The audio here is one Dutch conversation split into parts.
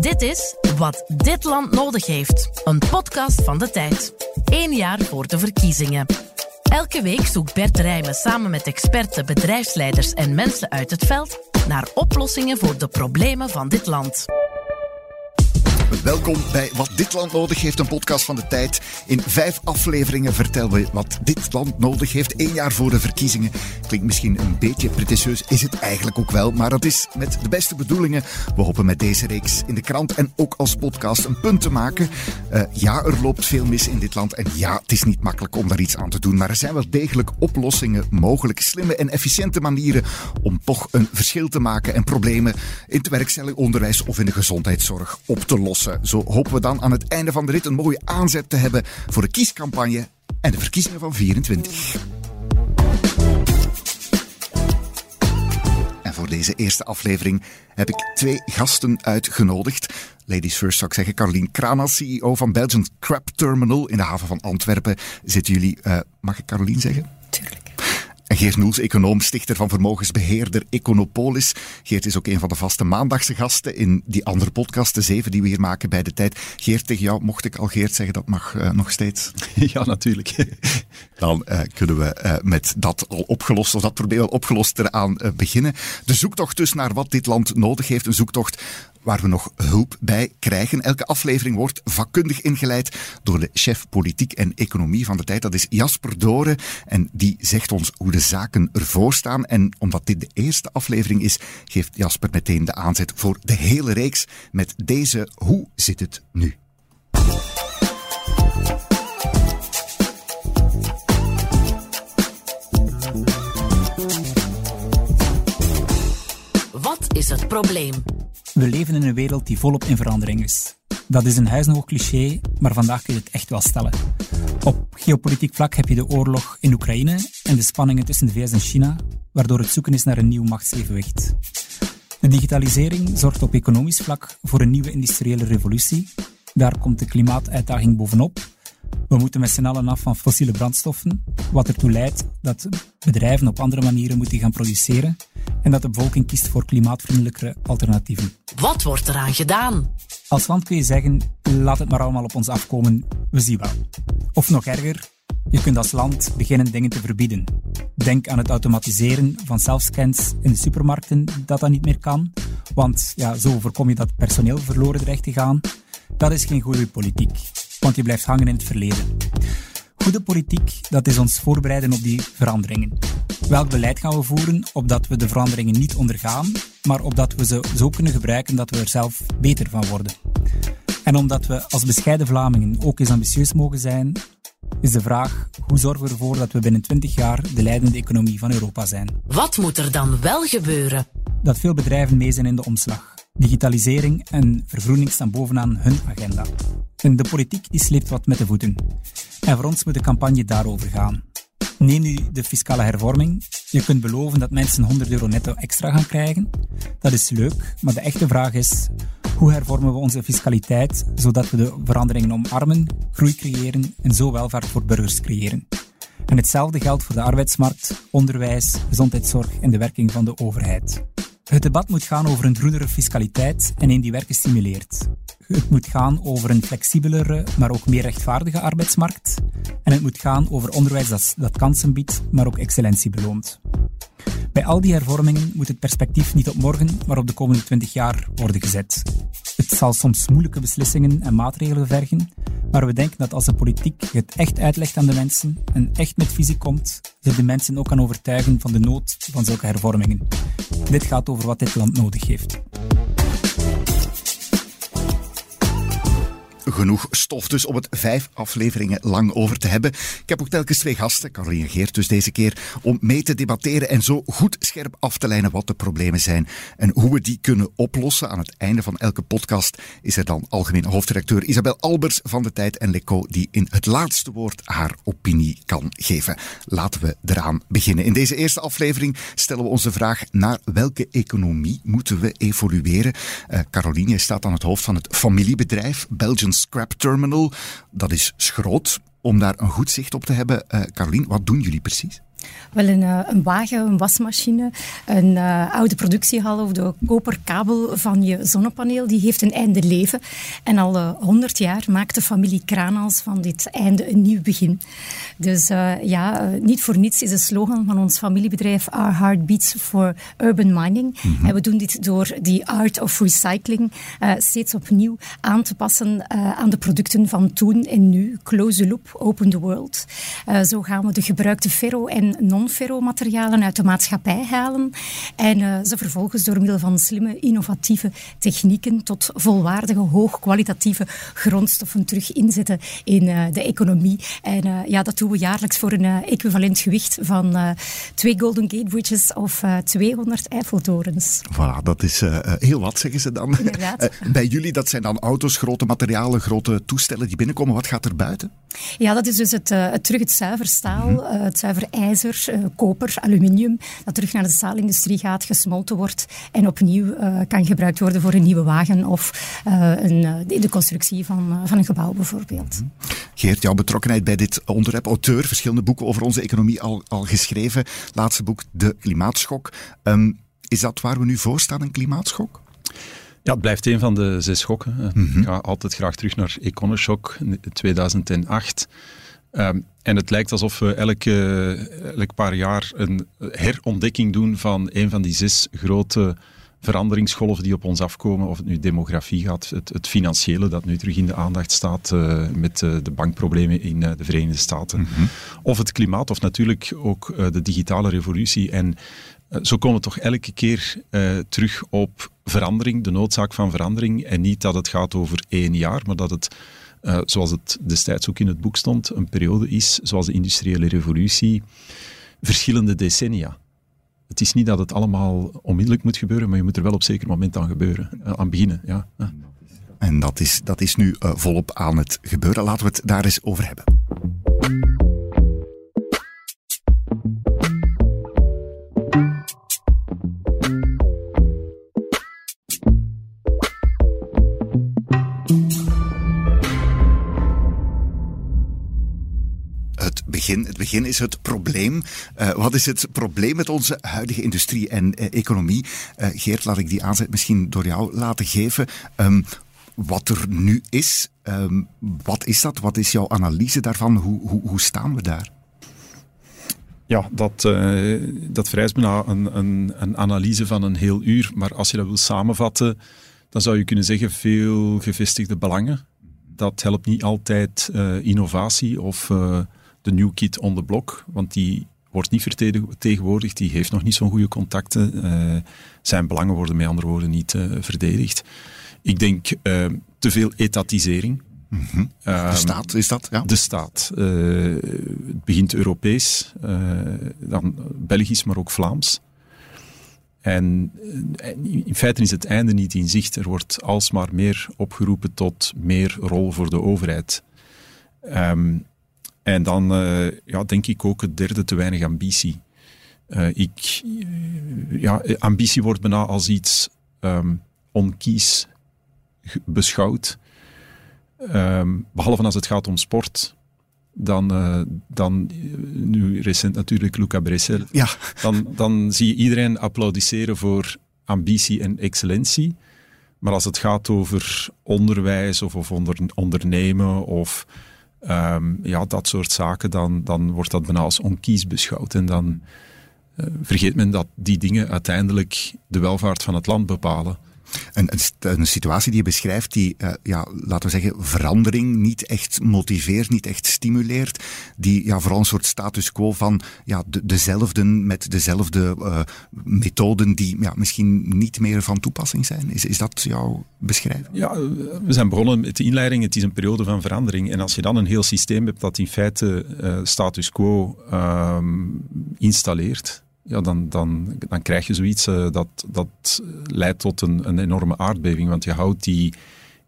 Dit is Wat dit land nodig heeft. Een podcast van de tijd. Eén jaar voor de verkiezingen. Elke week zoekt Bert Rijmen samen met experten, bedrijfsleiders en mensen uit het veld naar oplossingen voor de problemen van dit land. Welkom bij Wat dit land nodig heeft, een podcast van de tijd. In vijf afleveringen vertellen we wat dit land nodig heeft. Eén jaar voor de verkiezingen. Klinkt misschien een beetje pretentieus, is het eigenlijk ook wel. Maar dat is met de beste bedoelingen. We hopen met deze reeks in de krant en ook als podcast een punt te maken. Uh, ja, er loopt veel mis in dit land. En ja, het is niet makkelijk om daar iets aan te doen. Maar er zijn wel degelijk oplossingen mogelijk. Slimme en efficiënte manieren om toch een verschil te maken en problemen in het werkstelling, onderwijs of in de gezondheidszorg op te lossen. Zo hopen we dan aan het einde van de rit een mooie aanzet te hebben voor de kiescampagne en de verkiezingen van 24. En voor deze eerste aflevering heb ik twee gasten uitgenodigd. Ladies first zou ik zeggen, Carolien Krana, CEO van Belgian Crab Terminal in de haven van Antwerpen. Zitten jullie, uh, mag ik Carolien zeggen? En Geert Noels, econoom, stichter van vermogensbeheerder Econopolis. Geert is ook een van de vaste maandagse gasten in die andere podcast, de zeven die we hier maken bij de tijd. Geert, tegen jou mocht ik al Geert zeggen, dat mag uh, nog steeds. Ja, natuurlijk. Dan uh, kunnen we uh, met dat al opgelost, of dat probleem al opgelost eraan beginnen. De zoektocht dus naar wat dit land nodig heeft, een zoektocht waar we nog hulp bij krijgen. Elke aflevering wordt vakkundig ingeleid door de chef politiek en economie van de tijd. Dat is Jasper Doren. En die zegt ons hoe de zaken ervoor staan. En omdat dit de eerste aflevering is, geeft Jasper meteen de aanzet voor de hele reeks met deze Hoe zit het nu? Is het probleem? We leven in een wereld die volop in verandering is. Dat is een huishoog cliché, maar vandaag kun je het echt wel stellen. Op geopolitiek vlak heb je de oorlog in Oekraïne en de spanningen tussen de VS en China, waardoor het zoeken is naar een nieuw machtsevenwicht. De digitalisering zorgt op economisch vlak voor een nieuwe industriële revolutie. Daar komt de klimaatuitdaging bovenop. We moeten met z'n allen af van fossiele brandstoffen, wat ertoe leidt dat bedrijven op andere manieren moeten gaan produceren en dat de bevolking kiest voor klimaatvriendelijkere alternatieven. Wat wordt eraan gedaan? Als land kun je zeggen, laat het maar allemaal op ons afkomen, we zien wel. Of nog erger, je kunt als land beginnen dingen te verbieden. Denk aan het automatiseren van zelfscans in de supermarkten, dat dat niet meer kan. Want ja, zo voorkom je dat personeel verloren dreigt te gaan. Dat is geen goede politiek, want je blijft hangen in het verleden. Goede politiek, dat is ons voorbereiden op die veranderingen. Welk beleid gaan we voeren, opdat we de veranderingen niet ondergaan, maar opdat we ze zo kunnen gebruiken dat we er zelf beter van worden. En omdat we als bescheiden Vlamingen ook eens ambitieus mogen zijn, is de vraag hoe zorgen we ervoor dat we binnen 20 jaar de leidende economie van Europa zijn. Wat moet er dan wel gebeuren? Dat veel bedrijven mee zijn in de omslag. Digitalisering en vergroening staan bovenaan hun agenda. De politiek die sleept wat met de voeten. En voor ons moet de campagne daarover gaan. Neem nu de fiscale hervorming. Je kunt beloven dat mensen 100 euro netto extra gaan krijgen. Dat is leuk, maar de echte vraag is: hoe hervormen we onze fiscaliteit zodat we de veranderingen omarmen, groei creëren en zo welvaart voor burgers creëren? En hetzelfde geldt voor de arbeidsmarkt, onderwijs, gezondheidszorg en de werking van de overheid. Het debat moet gaan over een groenere fiscaliteit en een die werken stimuleert. Het moet gaan over een flexibelere, maar ook meer rechtvaardige arbeidsmarkt. En het moet gaan over onderwijs dat, dat kansen biedt, maar ook excellentie beloont. Bij al die hervormingen moet het perspectief niet op morgen, maar op de komende 20 jaar worden gezet. Het zal soms moeilijke beslissingen en maatregelen vergen, maar we denken dat als de politiek het echt uitlegt aan de mensen en echt met visie komt, ze de mensen ook kan overtuigen van de nood van zulke hervormingen. Dit gaat over wat dit land nodig heeft. Genoeg stof dus om het vijf afleveringen lang over te hebben. Ik heb ook telkens twee gasten, Caroline Geert dus deze keer, om mee te debatteren en zo goed scherp af te lijnen wat de problemen zijn en hoe we die kunnen oplossen. Aan het einde van elke podcast is er dan algemeen hoofdredacteur Isabel Albers van de Tijd en Leco die in het laatste woord haar opinie kan geven. Laten we eraan beginnen. In deze eerste aflevering stellen we onze vraag naar welke economie moeten we evolueren. Uh, Caroline staat aan het hoofd van het familiebedrijf Belgian Scrap Terminal. Dat is schroot. Om daar een goed zicht op te hebben, uh, Carolien, wat doen jullie precies? Wel, een, eh, een wagen, een wasmachine, een uh, oude productiehal of de koperkabel van je zonnepaneel, die heeft een einde leven. En al eh, honderd jaar maakt de familie Kranals van dit einde een nieuw begin. Dus ja, niet voor niets is de slogan van ons familiebedrijf Our Heart Beats for Urban Mining. Mhm. En we doen dit door die art of recycling steeds opnieuw aan te passen aan de producten van toen en nu. Close the loop, open the world. zo gaan we de gebruikte ferro- en non-ferromaterialen uit de maatschappij halen en uh, ze vervolgens door middel van slimme, innovatieve technieken tot volwaardige, hoogkwalitatieve grondstoffen terug inzetten in uh, de economie. En uh, ja, dat doen we jaarlijks voor een equivalent gewicht van twee Golden Gate Bridges of 200 Eiffeltorens. Voilà, dat is heel wat, zeggen ze dan. bij jullie, dat zijn dan auto's, grote materialen, grote toestellen die binnenkomen. Wat gaat er buiten? Ja, dat is dus het, het terug het zuiver staal, mm -hmm. het zuiver ijzer, uh, koper, aluminium, dat terug naar de staalindustrie gaat, gesmolten wordt en opnieuw uh, kan gebruikt worden voor een nieuwe wagen of uh, een, de constructie van, van een gebouw bijvoorbeeld. Mhm. Geert, jouw betrokkenheid bij dit onderwerp, auteur, verschillende boeken over onze economie al, al geschreven. Laatste boek, De Klimaatschok. Um, is dat waar we nu voor staan, een klimaatschok? Ja, het blijft een van de zes schokken. Mm Ik ga altijd graag terug naar Econoshock 2008. Um, en het lijkt alsof we elke, elk paar jaar een herontdekking doen van een van die zes grote veranderingsgolven die op ons afkomen. Of het nu demografie gaat, het, het financiële dat nu terug in de aandacht staat uh, met uh, de bankproblemen in uh, de Verenigde Staten. Mm -hmm. Of het klimaat, of natuurlijk ook de digitale revolutie. En zo komen we toch elke keer terug op verandering, de noodzaak van verandering. En niet dat het gaat over één jaar, maar dat het uh, zoals het destijds ook in het boek stond, een periode is, zoals de industriële revolutie, verschillende decennia. Het is niet dat het allemaal onmiddellijk moet gebeuren, maar je moet er wel op zeker moment aan gebeuren, uh, aan beginnen. Ja. En dat is, dat is nu uh, volop aan het gebeuren. Laten we het daar eens over hebben. Het begin is het probleem. Uh, wat is het probleem met onze huidige industrie en uh, economie? Uh, Geert, laat ik die aanzet misschien door jou laten geven. Um, wat er nu is, um, wat is dat? Wat is jouw analyse daarvan? Hoe, hoe, hoe staan we daar? Ja, dat, uh, dat vereist me een, een, een, analyse van een heel uur. Maar als je dat wil samenvatten, dan zou je kunnen zeggen veel gevestigde belangen. Dat helpt niet altijd innovatie of de new kid on the block, want die wordt niet vertegenwoordigd, die heeft nog niet zo'n goede contacten. Uh, zijn belangen worden met andere woorden niet uh, verdedigd. Ik denk uh, te veel etatisering. Mm -hmm. de staat is dat? Ja. De staat. het begint Europees, dan Belgisch, maar ook Vlaams. En in feite is het einde niet in zicht. Er wordt alsmaar meer opgeroepen tot meer rol voor de overheid. Um, en dan uh, ja, denk ik ook het derde, te weinig ambitie. Uh, ik, uh, ja, ambitie wordt bijna als iets um, onkies beschouwd. Um, behalve als het gaat om sport. Dan, dan nu recent natuurlijk Luca Bressel. Ja. Dan, dan zie je iedereen applaudisseren voor ambitie en excellentie. Maar als het gaat over onderwijs of, of onder, ondernemen of um, ja, dat soort zaken, dan, dan wordt dat bijna als onkies beschouwd. En dan uh, vergeet men dat die dingen uiteindelijk de welvaart van het land bepalen. Een, een, situatie die je beschrijft, die, uh, ja, laten we zeggen, verandering niet echt motiveert, niet echt stimuleert. Die ja, vooral een soort status quo van ja, de, met dezelfde uh, methoden die ja, misschien niet meer van toepassing zijn. Is, is dat jouw beschrijving? Ja, we zijn begonnen met de inleiding. Het is een periode van verandering. En als je dan een heel systeem hebt dat in feite uh, status quo um, installeert, ja, dan, dan, dan krijg je zoiets uh, dat, dat leidt tot een, een enorme aardbeving. Want je houdt die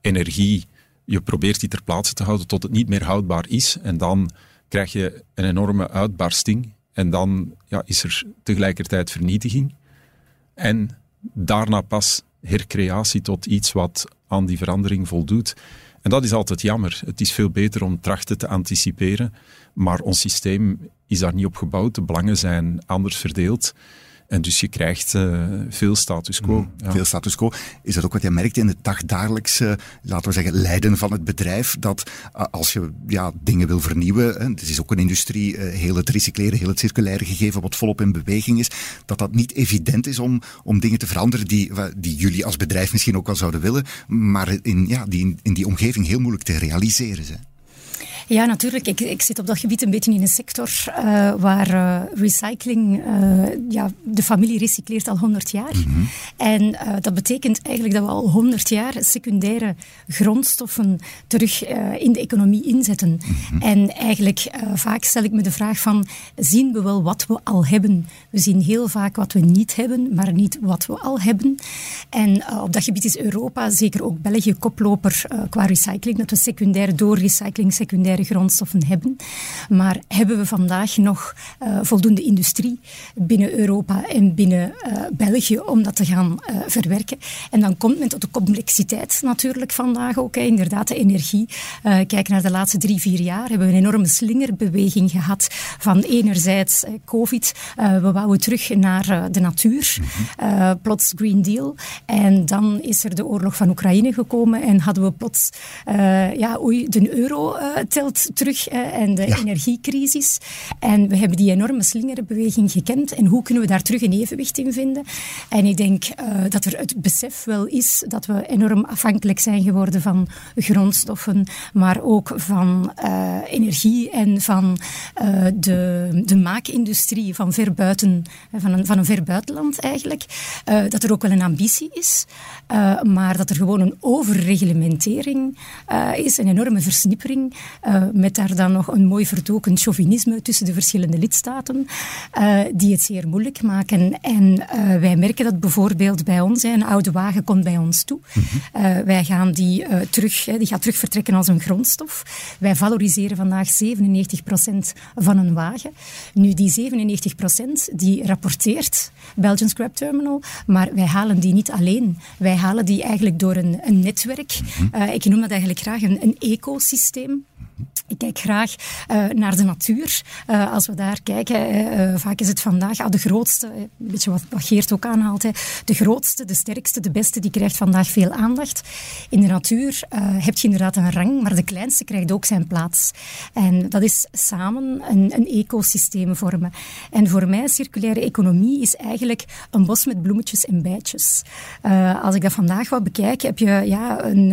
energie, je probeert die ter plaatse te houden tot het niet meer houdbaar is. En dan krijg je een enorme uitbarsting. En dan ja, is er tegelijkertijd vernietiging. En daarna pas hercreatie tot iets wat aan die verandering voldoet. En dat is altijd jammer. Het is veel beter om trachten te anticiperen, maar ons systeem is daar niet op gebouwd. De belangen zijn anders verdeeld. En dus je krijgt uh, veel status quo. Mm, ja. Veel status quo. Is dat ook wat je merkt in het dagdagelijkse, laten we zeggen, leiden van het bedrijf? Dat uh, als je ja, dingen wil vernieuwen, hè, het is ook een industrie, uh, heel het recycleren, heel het circulaire gegeven wat volop in beweging is, dat dat niet evident is om, om dingen te veranderen die, die jullie als bedrijf misschien ook wel zouden willen, maar in, ja, die, in die omgeving heel moeilijk te realiseren zijn. Ja, natuurlijk. Ik, ik zit op dat gebied een beetje in een sector uh, waar uh, recycling, uh, ja, de familie recycleert al 100 jaar. Mm -hmm. En dat betekent eigenlijk dat we al 100 jaar secundaire grondstoffen terug in de economie inzetten. Mm -hmm. En eigenlijk vaak stel ik me de vraag van, zien we wel wat we al hebben? We zien heel vaak wat we niet hebben, maar niet wat we al hebben. En op dat gebied is Europa, zeker ook België, koploper qua recycling. Dat we secundair door recycling, secundair grondstoffen hebben. Maar hebben we vandaag nog uh, voldoende industrie binnen Europa en binnen uh, België om dat te gaan uh, verwerken? En dan komt men tot de complexiteit natuurlijk vandaag ook. Hè. Inderdaad, de energie. kijk naar de laatste drie, vier jaar hebben we een enorme slingerbeweging gehad van enerzijds COVID. we wouden terug naar de natuur. Mm-hmm. plots Green Deal. En dan is er de oorlog van Oekraïne gekomen en hadden we plots ja, oei, de euro terug en de ja. energiecrisis. En we hebben die enorme slingerbeweging gekend. En hoe kunnen we daar terug een evenwicht in vinden? En ik denk uh, dat er het besef wel is dat we enorm afhankelijk zijn geworden van grondstoffen, maar ook van uh, energie en van uh, de, de maakindustrie van ver buiten, van een, van een ver buitenland eigenlijk. dat er ook wel een ambitie is, maar dat er gewoon een overreglementering is, een enorme versnippering uh, met daar dan nog een mooi verdoken chauvinisme tussen de verschillende lidstaten, uh, die het zeer moeilijk maken. En uh, wij merken dat bijvoorbeeld bij ons. Een oude wagen komt bij ons toe. Mm -hmm. wij gaan die terug, die gaat terug vertrekken als een grondstof. Wij valoriseren vandaag 97% van een wagen. Nu, die 97% die rapporteert Belgian Scrap Terminal, maar wij halen die niet alleen. Wij halen die eigenlijk door een, een netwerk. Mm -hmm. ik noem dat eigenlijk graag een, een ecosysteem. Ik kijk graag uh, naar de natuur. Uh, als we daar kijken, uh, vaak is het vandaag de grootste, een beetje wat, wat Geert ook aanhaalt, hè, de grootste, de sterkste, de beste, die krijgt vandaag veel aandacht. In de natuur heb je inderdaad een rang, maar de kleinste krijgt ook zijn plaats. En dat is samen een, een ecosysteem vormen. En voor mij, circulaire economie is eigenlijk een bos met bloemetjes en bijtjes. als ik dat vandaag wat bekijk, heb je, ja, een,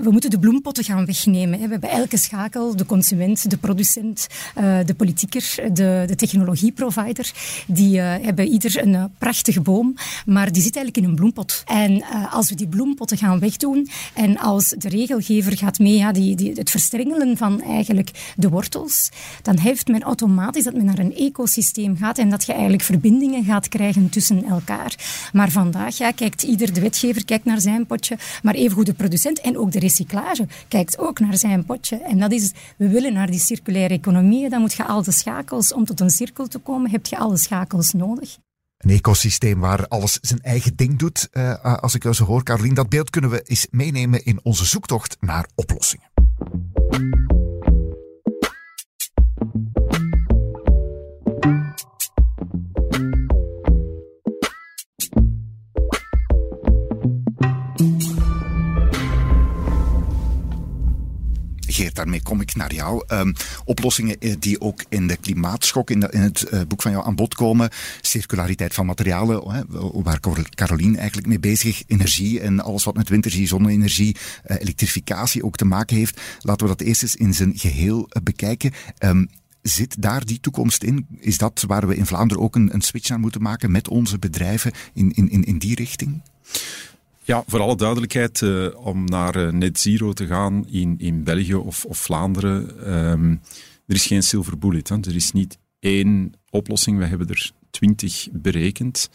we moeten de bloempotten gaan wegnemen. Hè. We hebben elke schakel, de consument, de producent, uh, de politieker, de, de technologieprovider, die uh, hebben ieder een uh, prachtige boom, maar die zit eigenlijk in een bloempot. En als we die bloempotten gaan wegdoen en als de regelgever gaat mee, ja, die, die, het verstrengelen van eigenlijk de wortels, dan heeft men automatisch dat men naar een ecosysteem gaat en dat je eigenlijk verbindingen gaat krijgen tussen elkaar. Maar vandaag ja, kijkt ieder, de wetgever kijkt naar zijn potje, maar evengoed de producent en ook de recyclage kijkt ook naar zijn potje. En dat is, we willen naar die circulaire economie. Dan moet je al de schakels, om tot een cirkel te komen, heb je alle schakels nodig. Een ecosysteem waar alles zijn eigen ding doet. Uh, als ik jou zo hoor, Carolien, dat beeld kunnen we eens meenemen in onze zoektocht naar oplossingen. Daarmee kom ik naar jou. Um, oplossingen eh, die ook in de klimaatschok, in, in het uh, boek van jou aan bod komen. Circulariteit van materialen, hè, waar Carolien eigenlijk mee bezig. Energie en alles wat met windenergie, zonne-energie, uh, elektrificatie ook te maken heeft. Laten we dat eerst eens in zijn geheel bekijken. Um, Zit daar die toekomst in? Is dat waar we in Vlaanderen ook een, een switch naar moeten maken met onze bedrijven in, in, in die richting? Ja, voor alle duidelijkheid, uh, om naar uh, net zero te gaan in, in België of, of Vlaanderen, um, er is geen silver bullet. Hè. Er is niet één oplossing. We hebben er twintig berekend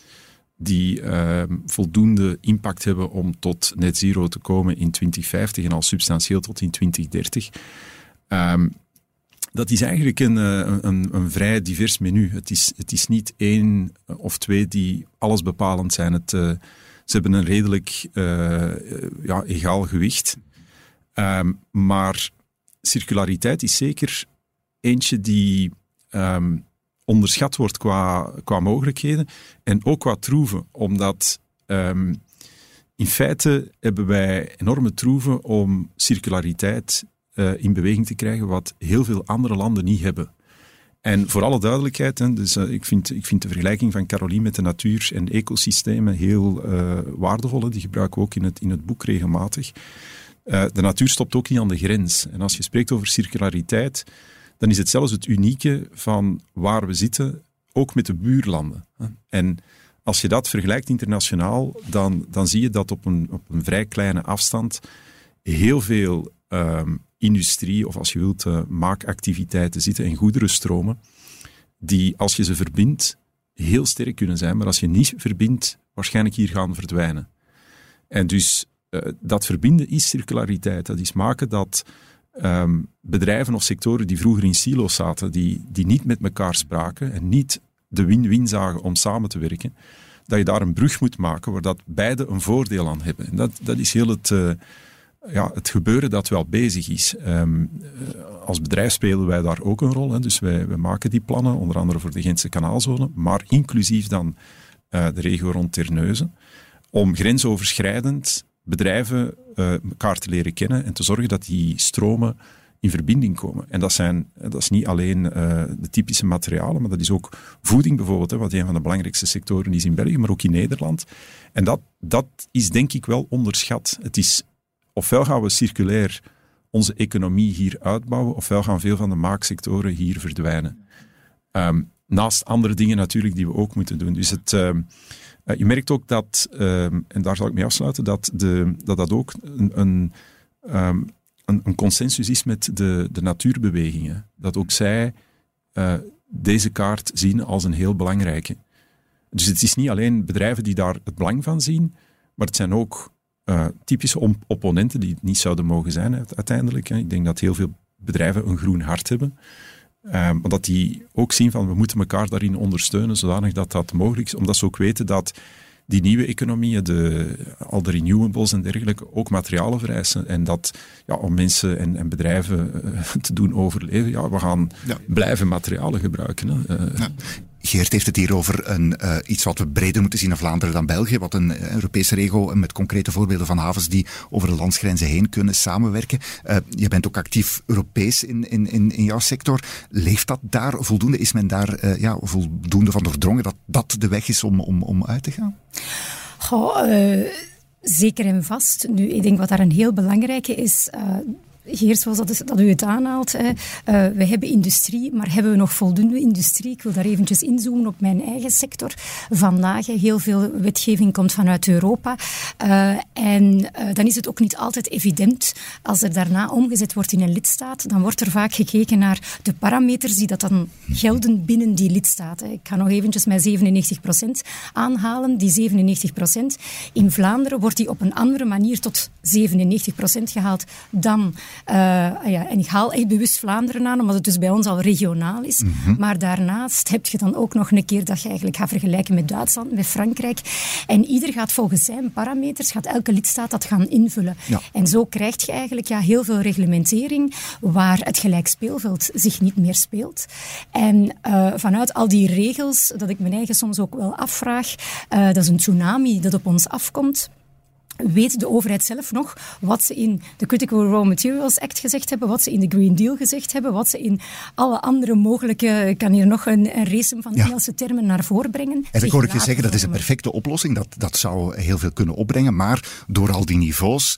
die uh, voldoende impact hebben om tot net zero te komen in 2050 en al substantieel tot in 2030. Um, dat is eigenlijk een, een, een, vrij divers menu. Het is, het is niet één of twee die alles bepalend zijn. Het, Ze hebben een redelijk ja, egaal gewicht. Ehm, maar circulariteit is zeker eentje die ehm, onderschat wordt qua, qua mogelijkheden en ook qua troeven, omdat ehm, in feite hebben wij enorme troeven om circulariteit uh, in beweging te krijgen, wat heel veel andere landen niet hebben. En voor alle duidelijkheid, hè, dus, uh, ik, vind, ik vind de vergelijking van Caroline met de natuur en ecosystemen heel uh, waardevol. Die gebruiken we ook in het, in het boek regelmatig. de natuur stopt ook niet aan de grens. En als je spreekt over circulariteit, dan is het zelfs het unieke van waar we zitten, ook met de buurlanden. En als je dat vergelijkt internationaal, dan, dan zie je dat op een, op een vrij kleine afstand heel veel um, industrie, of als je wilt, uh, maakactiviteiten zitten en goederenstromen, die als je ze verbindt, heel sterk kunnen zijn, maar als je niet verbindt, waarschijnlijk hier gaan verdwijnen. En dus uh, dat verbinden is circulariteit. Dat is maken dat um, bedrijven of sectoren die vroeger in silo's zaten, die, die niet met elkaar spraken en niet de win-win zagen om samen te werken, dat je daar een brug moet maken waar dat beide een voordeel aan hebben. En dat, dat is heel het, uh, ja, het gebeuren dat wel bezig is. Um, als bedrijf spelen wij daar ook een rol. Hè. Dus wij, maken die plannen, onder andere voor de Gentse kanaalzone, maar inclusief dan uh, de regio rond Terneuzen, om grensoverschrijdend bedrijven uh, elkaar te leren kennen en te zorgen dat die stromen in verbinding komen. En dat, zijn, dat is niet alleen de typische materialen, maar dat is ook voeding bijvoorbeeld, hè, wat een van de belangrijkste sectoren is in België, maar ook in Nederland. En dat, dat is denk ik wel onderschat. Het is, ofwel gaan we circulair onze economie hier uitbouwen, ofwel gaan veel van de maaksectoren hier verdwijnen. Um, naast andere dingen natuurlijk die we ook moeten doen. Dus het... Um, uh, je merkt ook dat, um, en daar zal ik mee afsluiten, dat de, dat, dat ook een, een een, consensus is met de, de natuurbewegingen. Dat ook zij uh, deze kaart zien als een heel belangrijke. Dus het is niet alleen bedrijven die daar het belang van zien, maar het zijn ook uh, typische opponenten die het niet zouden mogen zijn uiteindelijk. Hè. Ik denk dat heel veel bedrijven een groen hart hebben. Uh, maar dat die ook zien van we moeten elkaar daarin ondersteunen zodanig dat dat mogelijk is. Omdat ze ook weten dat die nieuwe economieën, de, al de renewables en dergelijke, ook materialen vereisen. En dat ja, om mensen en, en bedrijven uh, te doen overleven, ja, we gaan ja. blijven materialen gebruiken. Hè. Uh, ja. Geert heeft het hier over een, uh, iets wat we breder moeten zien in Vlaanderen dan België, wat een Europese regio met concrete voorbeelden van havens die over de landsgrenzen heen kunnen samenwerken. Je bent ook actief Europees in, in, in, in jouw sector. Leeft dat daar voldoende? Is men daar ja, voldoende van doordrongen dat dat de weg is om, om, om uit te gaan? Zeker en vast. Nu, ik denk wat daar een heel belangrijke is, Geert, zoals dat, dat u het aanhaalt, hè. Uh, we hebben industrie, maar hebben we nog voldoende industrie? Ik wil daar eventjes inzoomen op mijn eigen sector. Vandaag, heel veel wetgeving komt vanuit Europa. Uh, en uh, dan is het ook niet altijd evident, als er daarna omgezet wordt in een lidstaat, dan wordt er vaak gekeken naar de parameters die dat dan gelden binnen die lidstaat. Ik ga nog eventjes mijn 97% aanhalen. Die 97% in Vlaanderen wordt die op een andere manier tot 97% gehaald dan uh, ja, en ik haal echt bewust Vlaanderen aan, omdat het dus bij ons al regionaal is. Mm-hmm. Maar daarnaast heb je dan ook nog een keer dat je eigenlijk gaat vergelijken met Duitsland, met Frankrijk. En ieder gaat volgens zijn parameters, gaat elke lidstaat dat gaan invullen. Ja. En zo krijg je eigenlijk ja, heel veel reglementering waar het gelijk speelveld zich niet meer speelt. En uh, vanuit al die regels, dat ik mijn eigen soms ook wel afvraag, uh, dat is een tsunami dat op ons afkomt weet de overheid zelf nog wat ze in de Critical Raw Materials Act gezegd hebben, wat ze in de Green Deal gezegd hebben, wat ze in alle andere mogelijke, ik kan hier nog een, een race van ja. Engelse termen naar voren brengen. En ik hoor ik je zeggen, dat is een perfecte oplossing, dat, dat zou heel veel kunnen opbrengen, maar door al die niveaus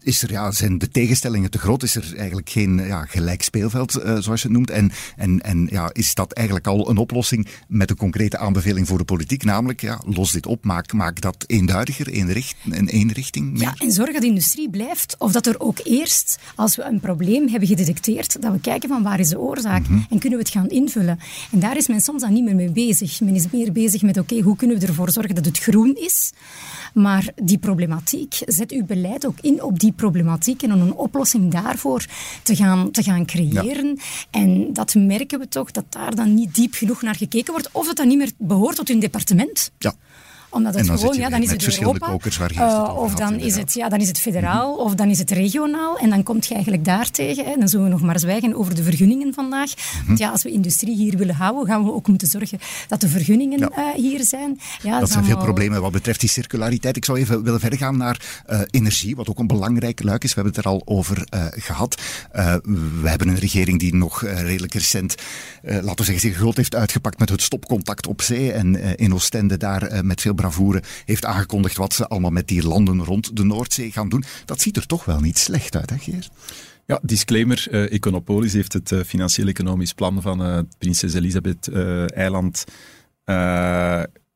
is er, ja, zijn de tegenstellingen te groot, is er eigenlijk geen ja, gelijk speelveld, uh, zoals je het noemt, en, en, en ja, is dat eigenlijk al een oplossing met een concrete aanbeveling voor de politiek, namelijk, ja, los dit op, maak, maak dat eenduidiger, eenricht, en één richting? Ja, en zorg dat de industrie blijft. Of dat er ook eerst, als we een probleem hebben gedetecteerd, dat we kijken van waar is de oorzaak mm -hmm. en kunnen we het gaan invullen. En daar is men soms dan niet meer mee bezig. Men is meer bezig met, oké, okay, hoe kunnen we ervoor zorgen dat het groen is? Maar die problematiek, zet uw beleid ook in op die problematiek en om een oplossing daarvoor te gaan, te gaan creëren. Ja. En dat merken we toch, dat daar dan niet diep genoeg naar gekeken wordt, of het dan niet meer behoort tot hun departement. Ja. Omdat het gewoon, ja, dan is het Europa. Uh, of dan is, het, ja, dan is het federaal, of dan is het regionaal. En dan kom je eigenlijk daartegen. Hè. Dan zullen we nog maar zwijgen over de vergunningen vandaag. Mhm. Want ja, als we industrie hier willen houden, gaan we ook moeten zorgen dat de vergunningen hier zijn. Ja, dat zijn veel problemen wat betreft die circulariteit. Ik zou even willen verder gaan naar energie, wat ook een belangrijk luik is. We hebben het er al over gehad. we hebben een regering die nog redelijk recent, laten we zeggen, zich groot heeft uitgepakt met het stopcontact op zee. En in Oostende daar met veel bravoure heeft aangekondigd wat ze allemaal met die landen rond de Noordzee gaan doen. Dat ziet er toch wel niet slecht uit, hè Geer? Ja, disclaimer. Uh, Econopolis heeft het uh, financieel-economisch plan van uh, Prinses Elisabeth-eiland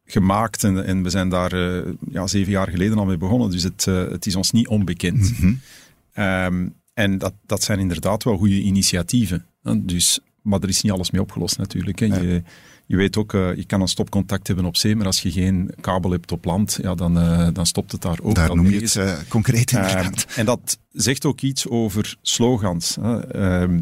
gemaakt. En, en, we zijn daar ja, zeven jaar geleden al mee begonnen. Dus het, het is ons niet onbekend. Mm en dat, dat zijn inderdaad wel goede initiatieven. Dus, maar er is niet alles mee opgelost natuurlijk. Hè. Je, je weet ook, uh, je kan een stopcontact hebben op zee, maar als je geen kabel hebt op land, ja, dan, uh, dan stopt het daar ook. Daar noem je het uh, concreet inderdaad. en dat zegt ook iets over slogans. Ehm,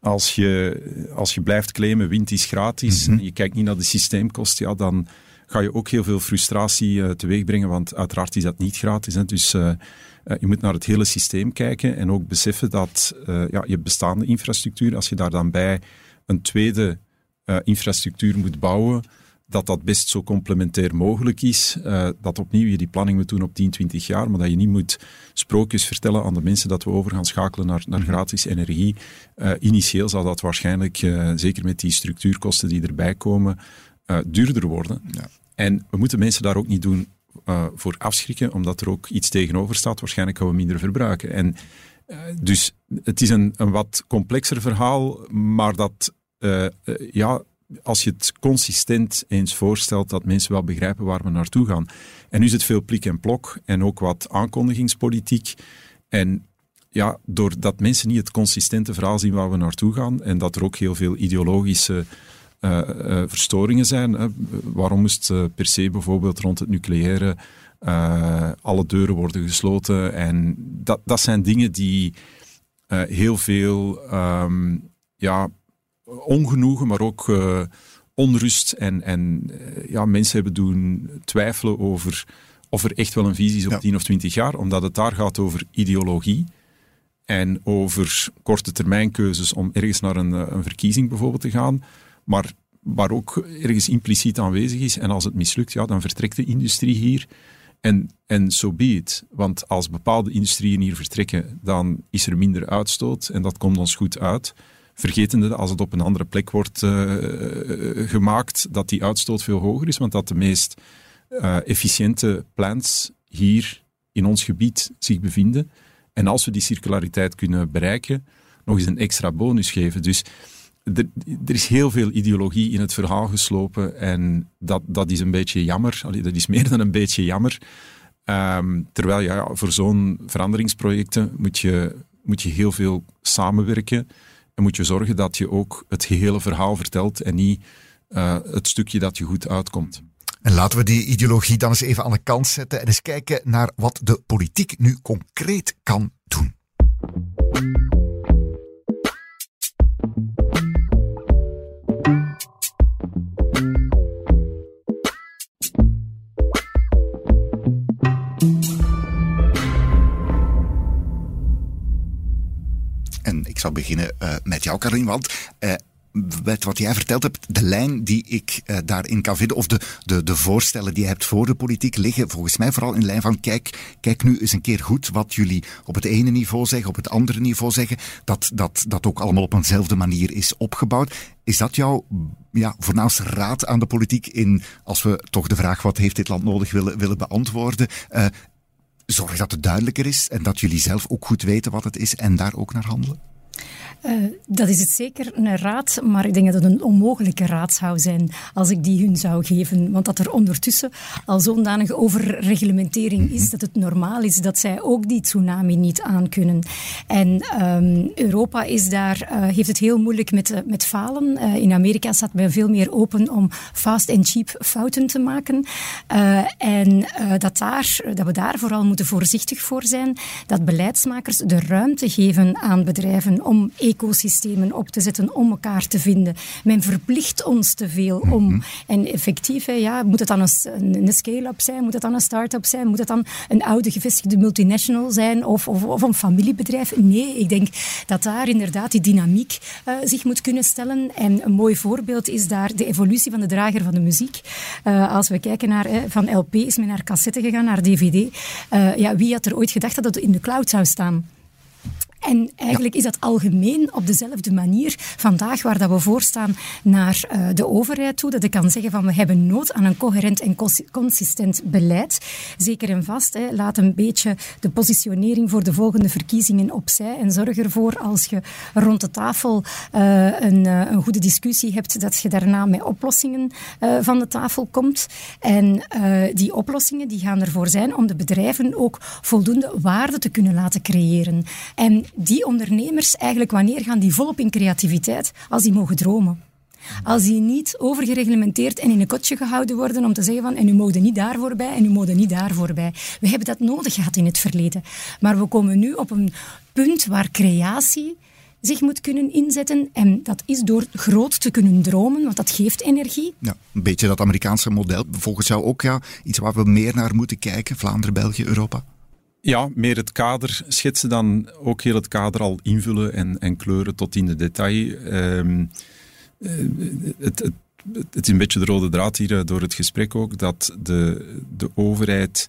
als, je, als je blijft claimen, wind is gratis, mm en je kijkt niet naar de systeemkosten, ja, dan ga je ook heel veel frustratie teweeg brengen, want uiteraard is dat niet gratis. Hè. Dus je moet naar het hele systeem kijken en ook beseffen dat ja, je bestaande infrastructuur, als je daar dan bij een tweede uh, infrastructuur moet bouwen, dat dat best zo complementair mogelijk is. Uh, dat opnieuw je die planning moet doen op 10, 20 jaar, maar dat je niet moet sprookjes vertellen aan de mensen dat we over gaan schakelen naar, naar mhm. gratis energie. Uh, initieel zal dat waarschijnlijk, zeker met die structuurkosten die erbij komen, duurder worden. Ja. En we moeten mensen daar ook niet doen voor afschrikken, omdat er ook iets tegenover staat. Waarschijnlijk gaan we minder verbruiken. En dus het is een, een wat complexer verhaal, maar dat uh, ja, als je het consistent eens voorstelt, dat mensen wel begrijpen waar we naartoe gaan. En nu is het veel plik en plok en ook wat aankondigingspolitiek. En ja, doordat mensen niet het consistente verhaal zien waar we naartoe gaan en dat er ook heel veel ideologische uh, verstoringen zijn. Waarom moest per se bijvoorbeeld rond het nucleaire alle deuren worden gesloten? En dat, dat zijn dingen die heel veel um, ja, ongenoegen, maar ook uh, onrust. En, en uh, ja, mensen hebben doen twijfelen over of er echt wel een visie is op ja. 10 of 20 jaar, omdat het daar gaat over ideologie en over korte termijnkeuzes om ergens naar een, eh, een verkiezing bijvoorbeeld te gaan, maar waar ook ergens impliciet aanwezig is. En als het mislukt, ja, dan vertrekt de industrie hier. En, en so be it. Want als bepaalde industrieën hier vertrekken, dan is er minder uitstoot en dat komt ons goed uit vergetende als het op een andere plek wordt uh, gemaakt, dat die uitstoot veel hoger is, want dat de meest uh, efficiënte plants hier in ons gebied zich bevinden. En als we die circulariteit kunnen bereiken, nog eens een extra bonus geven. Dus er, er, is heel veel ideologie in het verhaal geslopen en dat, dat is een beetje jammer. Dat is meer dan een beetje jammer. Um, terwijl ja, voor zo'n veranderingsprojecten moet je, moet je heel veel samenwerken. En moet je zorgen dat je ook het gehele verhaal vertelt en niet uh, het stukje dat je goed uitkomt. En laten we die ideologie dan eens even aan de kant zetten en eens kijken naar wat de politiek nu concreet kan beginnen uh, met jou, Karin, want met wat jij verteld hebt, de lijn die ik uh, daarin kan vinden, of de, de, de voorstellen die je hebt voor de politiek, liggen volgens mij vooral in lijn van: kijk, kijk nu eens een keer goed wat jullie op het ene niveau zeggen, op het andere niveau zeggen, dat dat, dat ook allemaal op eenzelfde manier is opgebouwd. Is dat jouw ja, voornaamste raad aan de politiek in, als we toch de vraag wat heeft dit land nodig willen, willen beantwoorden? Zorg dat het duidelijker is en dat jullie zelf ook goed weten wat het is en daar ook naar handelen? Uh, dat is het zeker een raad, maar ik denk dat het een onmogelijke raad zou zijn als ik die hun zou geven. Want dat er ondertussen al zodanige overreglementering is dat het normaal is dat zij ook die tsunami niet aankunnen. En um, Europa is daar, uh, heeft het heel moeilijk met, uh, met falen. in Amerika staat men veel meer open om fast en cheap fouten te maken. en dat, daar, dat we daar vooral moeten voorzichtig voor zijn. Dat beleidsmakers de ruimte geven aan bedrijven om ecosystemen op te zetten, om elkaar te vinden. Men verplicht ons te veel om. Mhm. En effectief, ja, moet het dan een, een scale-up zijn? Moet het dan een start-up zijn? Moet het dan een oude gevestigde multinational zijn? Of, of, of een familiebedrijf? Nee, ik denk dat daar inderdaad die dynamiek uh, zich moet kunnen stellen. En een mooi voorbeeld is daar de evolutie van de drager van de muziek. Uh, als we kijken naar, van LP is men naar cassette gegaan, naar DVD. Uh, eh, ja, wie had er ooit gedacht dat het in de cloud zou staan? En eigenlijk is dat algemeen op dezelfde manier vandaag waar dat we voorstaan naar uh, de overheid toe. Dat ik kan zeggen van we hebben nood aan een coherent en consistent beleid. Zeker en vast. Hè, laat een beetje de positionering voor de volgende verkiezingen opzij. En zorg ervoor als je rond de tafel uh, een, uh, een, goede discussie hebt, dat je daarna met oplossingen van de tafel komt. En die oplossingen die gaan ervoor zijn om de bedrijven ook voldoende waarde te kunnen laten creëren. En die ondernemers eigenlijk, wanneer gaan die volop in creativiteit? Als die mogen dromen. Als die niet overgereglementeerd en in een kotje gehouden worden om te zeggen van en u mogen niet daarvoor bij en u mogen niet daarvoor bij. We hebben dat nodig gehad in het verleden. Maar we komen nu op een punt waar creatie zich moet kunnen inzetten. En dat is door groot te kunnen dromen, want dat geeft energie. Ja, een beetje dat Amerikaanse model. Volgens jou ook ja, iets waar we meer naar moeten kijken, Vlaanderen, België, Europa? Ja, meer het kader schetsen dan ook heel het kader al invullen en, en kleuren tot in de detail. Ehm, eh, het, is een beetje de rode draad hier eh, door het gesprek ook, dat de, de overheid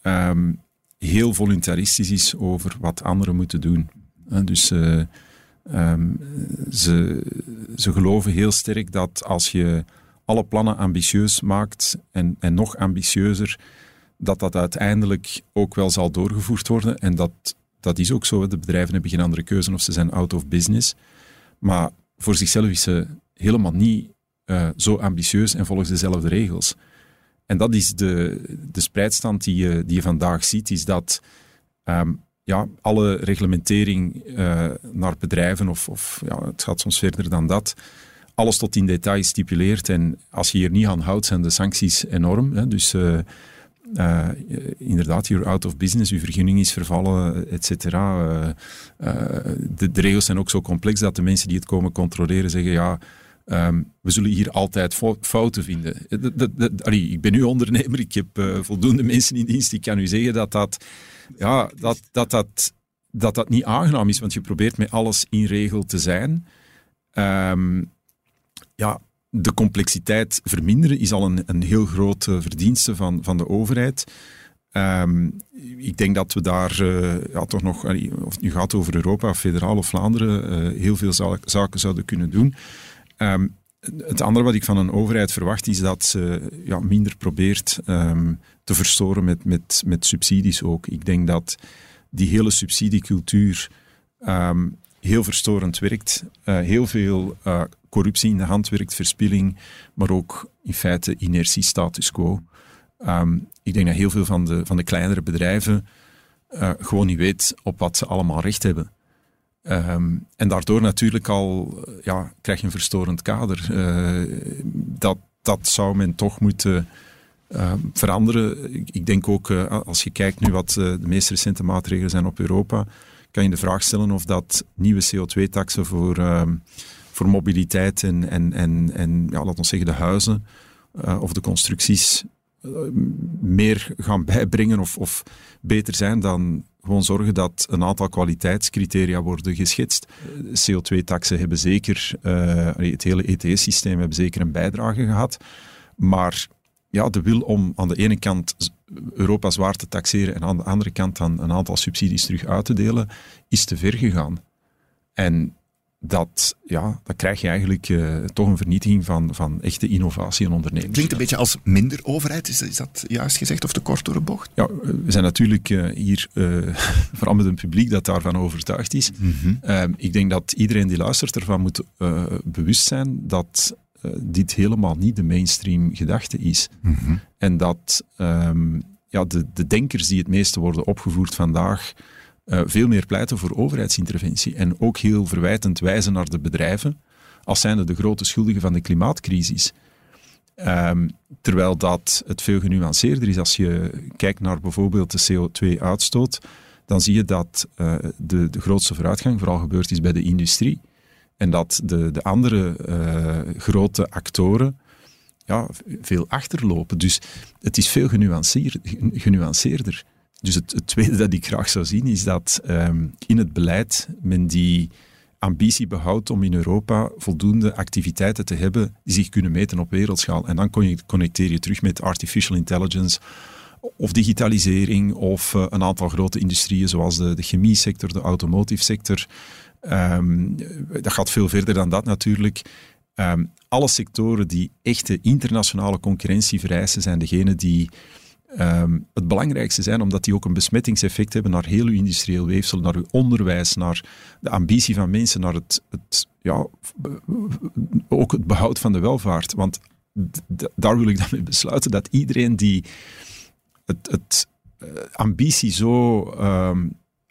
ehm, heel voluntaristisch is over wat anderen moeten doen. dus uh, ze, ze geloven heel sterk dat als je alle plannen ambitieus maakt en, en nog ambitieuzer, dat dat uiteindelijk ook wel zal doorgevoerd worden. En dat, dat is ook zo. De bedrijven hebben geen andere keuze of ze zijn out of business. Maar voor zichzelf is ze helemaal niet uh, zo ambitieus en volgens dezelfde regels. En dat is de, de spreidstand die je, die je vandaag ziet, is dat um, ja, alle reglementering uh, naar bedrijven, of, of ja, het gaat soms verder dan dat, alles tot in detail stipuleert. En als je hier niet aan houdt, zijn de sancties enorm. Hè. Dus uh, uh, inderdaad, you're out of business, uw vergunning is vervallen, et cetera. Uh, de, de, regels zijn ook zo complex dat de mensen die het komen controleren zeggen, ja, um, we zullen hier altijd fouten vinden. ik ben nu ondernemer, ik heb voldoende mensen in dienst, ik kan u zeggen dat dat, ja, dat, dat, dat, dat, dat niet aangenaam is, want je probeert met alles in regel te zijn. Um, ja, de complexiteit verminderen is al een, een heel groot verdienste van, van de overheid. Um, ik denk dat we daar uh, ja, toch nog, of het nu gaat over Europa, federaal of Vlaanderen, uh, heel veel zaken zouden kunnen doen. Um, het andere wat ik van een overheid verwacht is dat ze ja, minder probeert um, te verstoren met, met, met subsidies ook. Ik denk dat die hele subsidiecultuur heel verstorend werkt. Uh, heel veel uh, corruptie in de hand werkt, verspilling, maar ook in feite inertie, status quo. Um, ik denk dat heel veel van de, van de kleinere bedrijven uh, gewoon niet weet op wat ze allemaal recht hebben. Um, en daardoor natuurlijk al ja, krijg je een verstorend kader. dat, dat zou men toch moeten veranderen. Ik, ik, denk ook, als je kijkt nu wat de meest recente maatregelen zijn op Europa, kan je de vraag stellen of dat nieuwe CO2-taxen voor, ehm, voor mobiliteit en, en, en, en ja, laten zeggen de huizen uh, of de constructies uh, meer gaan bijbrengen of, of beter zijn dan gewoon zorgen dat een aantal kwaliteitscriteria worden geschetst. CO2-taxen hebben zeker, uh, het hele ETS-systeem hebben zeker een bijdrage gehad, maar ja, de wil om aan de ene kant Europa zwaar te taxeren en aan de andere kant dan een aantal subsidies terug uit te delen, is te ver gegaan. En dat, ja, dat krijg je eigenlijk uh, toch een vernietiging van, van echte innovatie en ondernemers. Klinkt een beetje als minder overheid, is, is dat juist gezegd of te kort door de bocht? Ja, we zijn natuurlijk uh, hier uh, vooral met een publiek dat daarvan overtuigd is. Mm -hmm. ik denk dat iedereen die luistert ervan moet bewust zijn dat dit helemaal niet de mainstream gedachte is. Mhm. En dat um, ja, de, de denkers die het meeste worden opgevoerd vandaag uh, veel meer pleiten voor overheidsinterventie en ook heel verwijtend wijzen naar de bedrijven als zijnde de grote schuldigen van de klimaatcrisis. Um, terwijl dat het veel genuanceerder is als je kijkt naar bijvoorbeeld de CO2-uitstoot dan zie je dat uh, de, de grootste vooruitgang vooral gebeurd is bij de industrie. En dat de, de andere uh, grote actoren ja, veel achterlopen. Dus het is veel genuanceer, genuanceerder. Dus het, tweede dat ik graag zou zien is dat um, in het beleid men die ambitie behoudt om in Europa voldoende activiteiten te hebben die zich kunnen meten op wereldschaal. En dan connecteer je terug met artificial intelligence of digitalisering of uh, een aantal grote industrieën zoals de, de chemiesector, de automotive sector. Um, dat gaat veel verder dan dat natuurlijk. Um, alle sectoren die echte internationale concurrentie vereisen, zijn degene die um, het belangrijkste zijn, omdat die ook een besmettingseffect hebben naar heel uw industrieel weefsel, naar uw onderwijs, naar de ambitie van mensen, naar het, het ja, ook het behoud van de welvaart. Want daar wil ik dan mee besluiten dat iedereen die het, uh, ambitie zo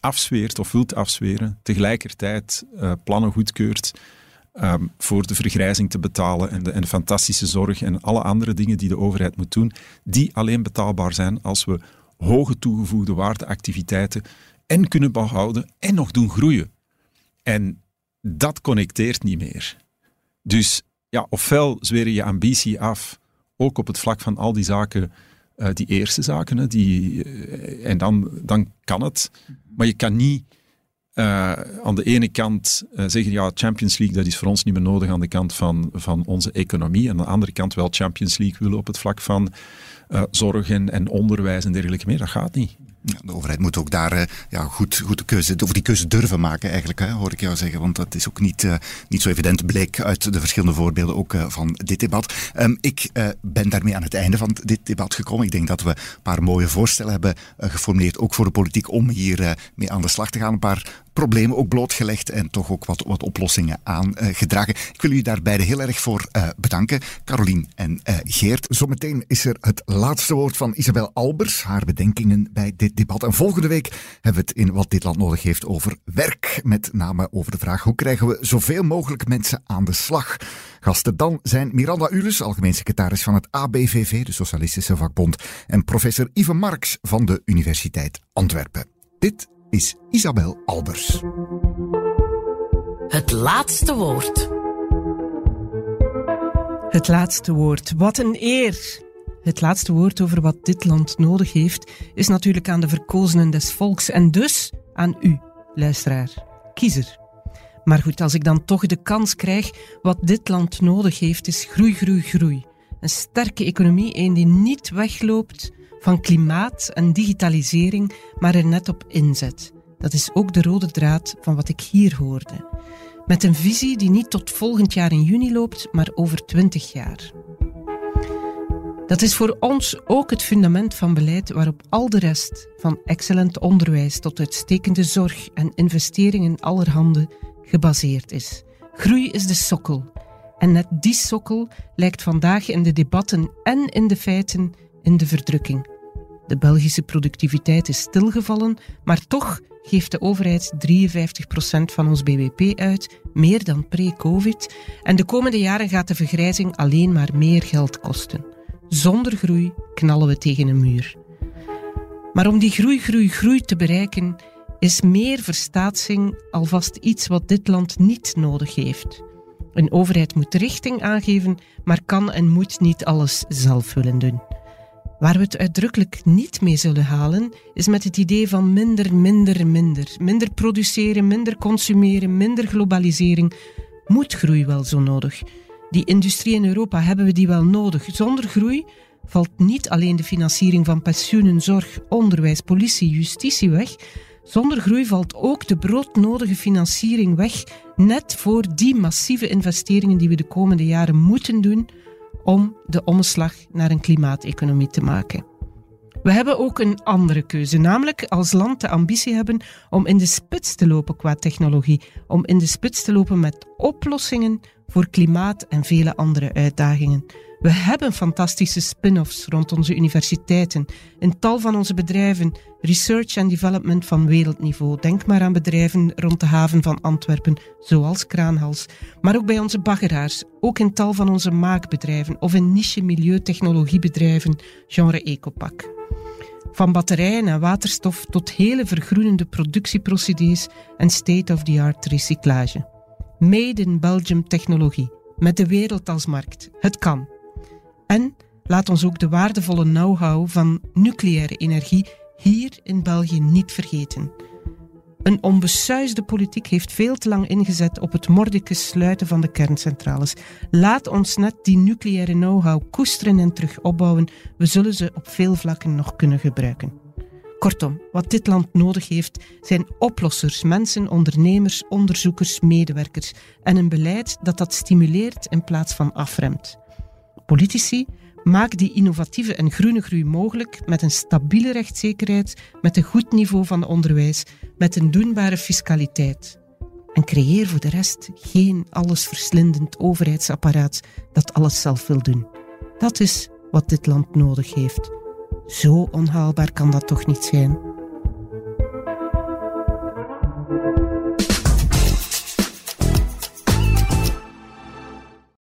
afzweert of wilt afzweren, tegelijkertijd uh, plannen goedkeurt, um, voor de vergrijzing te betalen en de, en fantastische zorg en alle andere dingen die de overheid moet doen, die alleen betaalbaar zijn als we hoge toegevoegde waardeactiviteiten en kunnen behouden en nog doen groeien. En dat connecteert niet meer. Dus ja, ofwel zweren je ambitie af, ook op het vlak van al die zaken, uh, die eerste zaken, die, uh, en dan, dan kan het. Maar je kan niet uh, aan de ene kant uh, zeggen, ja, Champions League, dat is voor ons niet meer nodig aan de kant van, van onze economie. En aan de andere kant wel Champions League willen op het vlak van uh, zorg en, en onderwijs en dergelijke meer. Dat gaat niet. De overheid moet ook daar uh, ja, goed, goed de keuze, of die keuze durven maken, eigenlijk, hè, hoor ik jou zeggen. Want dat is ook niet, uh, niet zo evident, bleek uit de verschillende voorbeelden ook uh, van dit debat. Um, ik ben daarmee aan het einde van dit debat gekomen. Ik denk dat we een paar mooie voorstellen hebben geformuleerd, ook voor de politiek, om hier mee aan de slag te gaan. Een paar problemen ook blootgelegd en toch ook wat, wat oplossingen aangedragen. Ik wil u daar beide heel erg voor uh, bedanken, Carolien en uh, Geert. Zometeen is er het laatste woord van Isabel Albers, haar bedenkingen bij dit debat. En volgende week hebben we het in Wat dit land nodig heeft over werk. Met name over de vraag hoe krijgen we zoveel mogelijk mensen aan de slag. Gasten dan zijn Miranda Ulus, algemeen secretaris van het ABVV, de Socialistische Vakbond, en professor Ivan Marx van de Universiteit Antwerpen. Dit is Isabel Albers. Het laatste woord. Het laatste woord. Wat een eer. Het laatste woord over wat dit land nodig heeft, is natuurlijk aan de verkozenen des volks en dus aan u, luisteraar, kiezer. Maar goed, als ik dan toch de kans krijg, wat dit land nodig heeft, is groei, groei, groei. Een sterke economie, een die niet wegloopt van klimaat en digitalisering, maar er net op inzet. Dat is ook de rode draad van wat ik hier hoorde. Met een visie die niet tot volgend jaar in juni loopt, maar over twintig jaar. Dat is voor ons ook het fundament van beleid waarop al de rest, van excellent onderwijs tot uitstekende zorg en investeringen allerhande, gebaseerd is. Groei is de sokkel. En net die sokkel lijkt vandaag in de debatten en in de feiten in de verdrukking. De Belgische productiviteit is stilgevallen, maar toch geeft de overheid 53% van ons BBP uit, meer dan pre-COVID. En de komende jaren gaat de vergrijzing alleen maar meer geld kosten. Zonder groei knallen we tegen een muur. Maar om die groei, groei, groei te bereiken, is meer verstaatsing alvast iets wat dit land niet nodig heeft. Een overheid moet richting aangeven, maar kan en moet niet alles zelf willen doen. Waar we het uitdrukkelijk niet mee zullen halen, is met het idee van minder, minder, minder. Minder produceren, minder consumeren, minder globalisering. Moet groei wel zo nodig? Die industrie in Europa hebben we die wel nodig. Zonder groei valt niet alleen de financiering van pensioenen, zorg, onderwijs, politie, justitie weg. Zonder groei valt ook de broodnodige financiering weg, net voor die massieve investeringen die we de komende jaren moeten doen om de omslag naar een klimaateconomie te maken. We hebben ook een andere keuze, namelijk als land de ambitie hebben om in de spits te lopen qua technologie, om in de spits te lopen met oplossingen voor klimaat en vele andere uitdagingen. We hebben fantastische spin-offs rond onze universiteiten, in tal van onze bedrijven, research en development van wereldniveau. Denk maar aan bedrijven rond de haven van Antwerpen, zoals Kraanhals, maar ook bij onze baggeraars, ook in tal van onze maakbedrijven of in niche milieutechnologiebedrijven, genre Ecopak. Van batterijen en waterstof tot hele vergroenende productieprocedures en state-of-the-art recyclage. Made in Belgium technologie, met de wereld als markt. Het kan. En laat ons ook de waardevolle know-how van nucleaire energie hier in België niet vergeten. Een onbesuisde politiek heeft veel te lang ingezet op het mordicus sluiten van de kerncentrales. Laat ons net die nucleaire know-how koesteren en terug opbouwen. We zullen ze op veel vlakken nog kunnen gebruiken. Kortom, wat dit land nodig heeft, zijn oplossers, mensen, ondernemers, onderzoekers, medewerkers en een beleid dat dat stimuleert in plaats van afremt. Politici Maak die innovatieve en groene groei mogelijk met een stabiele rechtszekerheid, met een goed niveau van onderwijs, met een doenbare fiscaliteit. En creëer voor de rest geen allesverslindend overheidsapparaat dat alles zelf wil doen. Dat is wat dit land nodig heeft. Zo onhaalbaar kan dat toch niet zijn?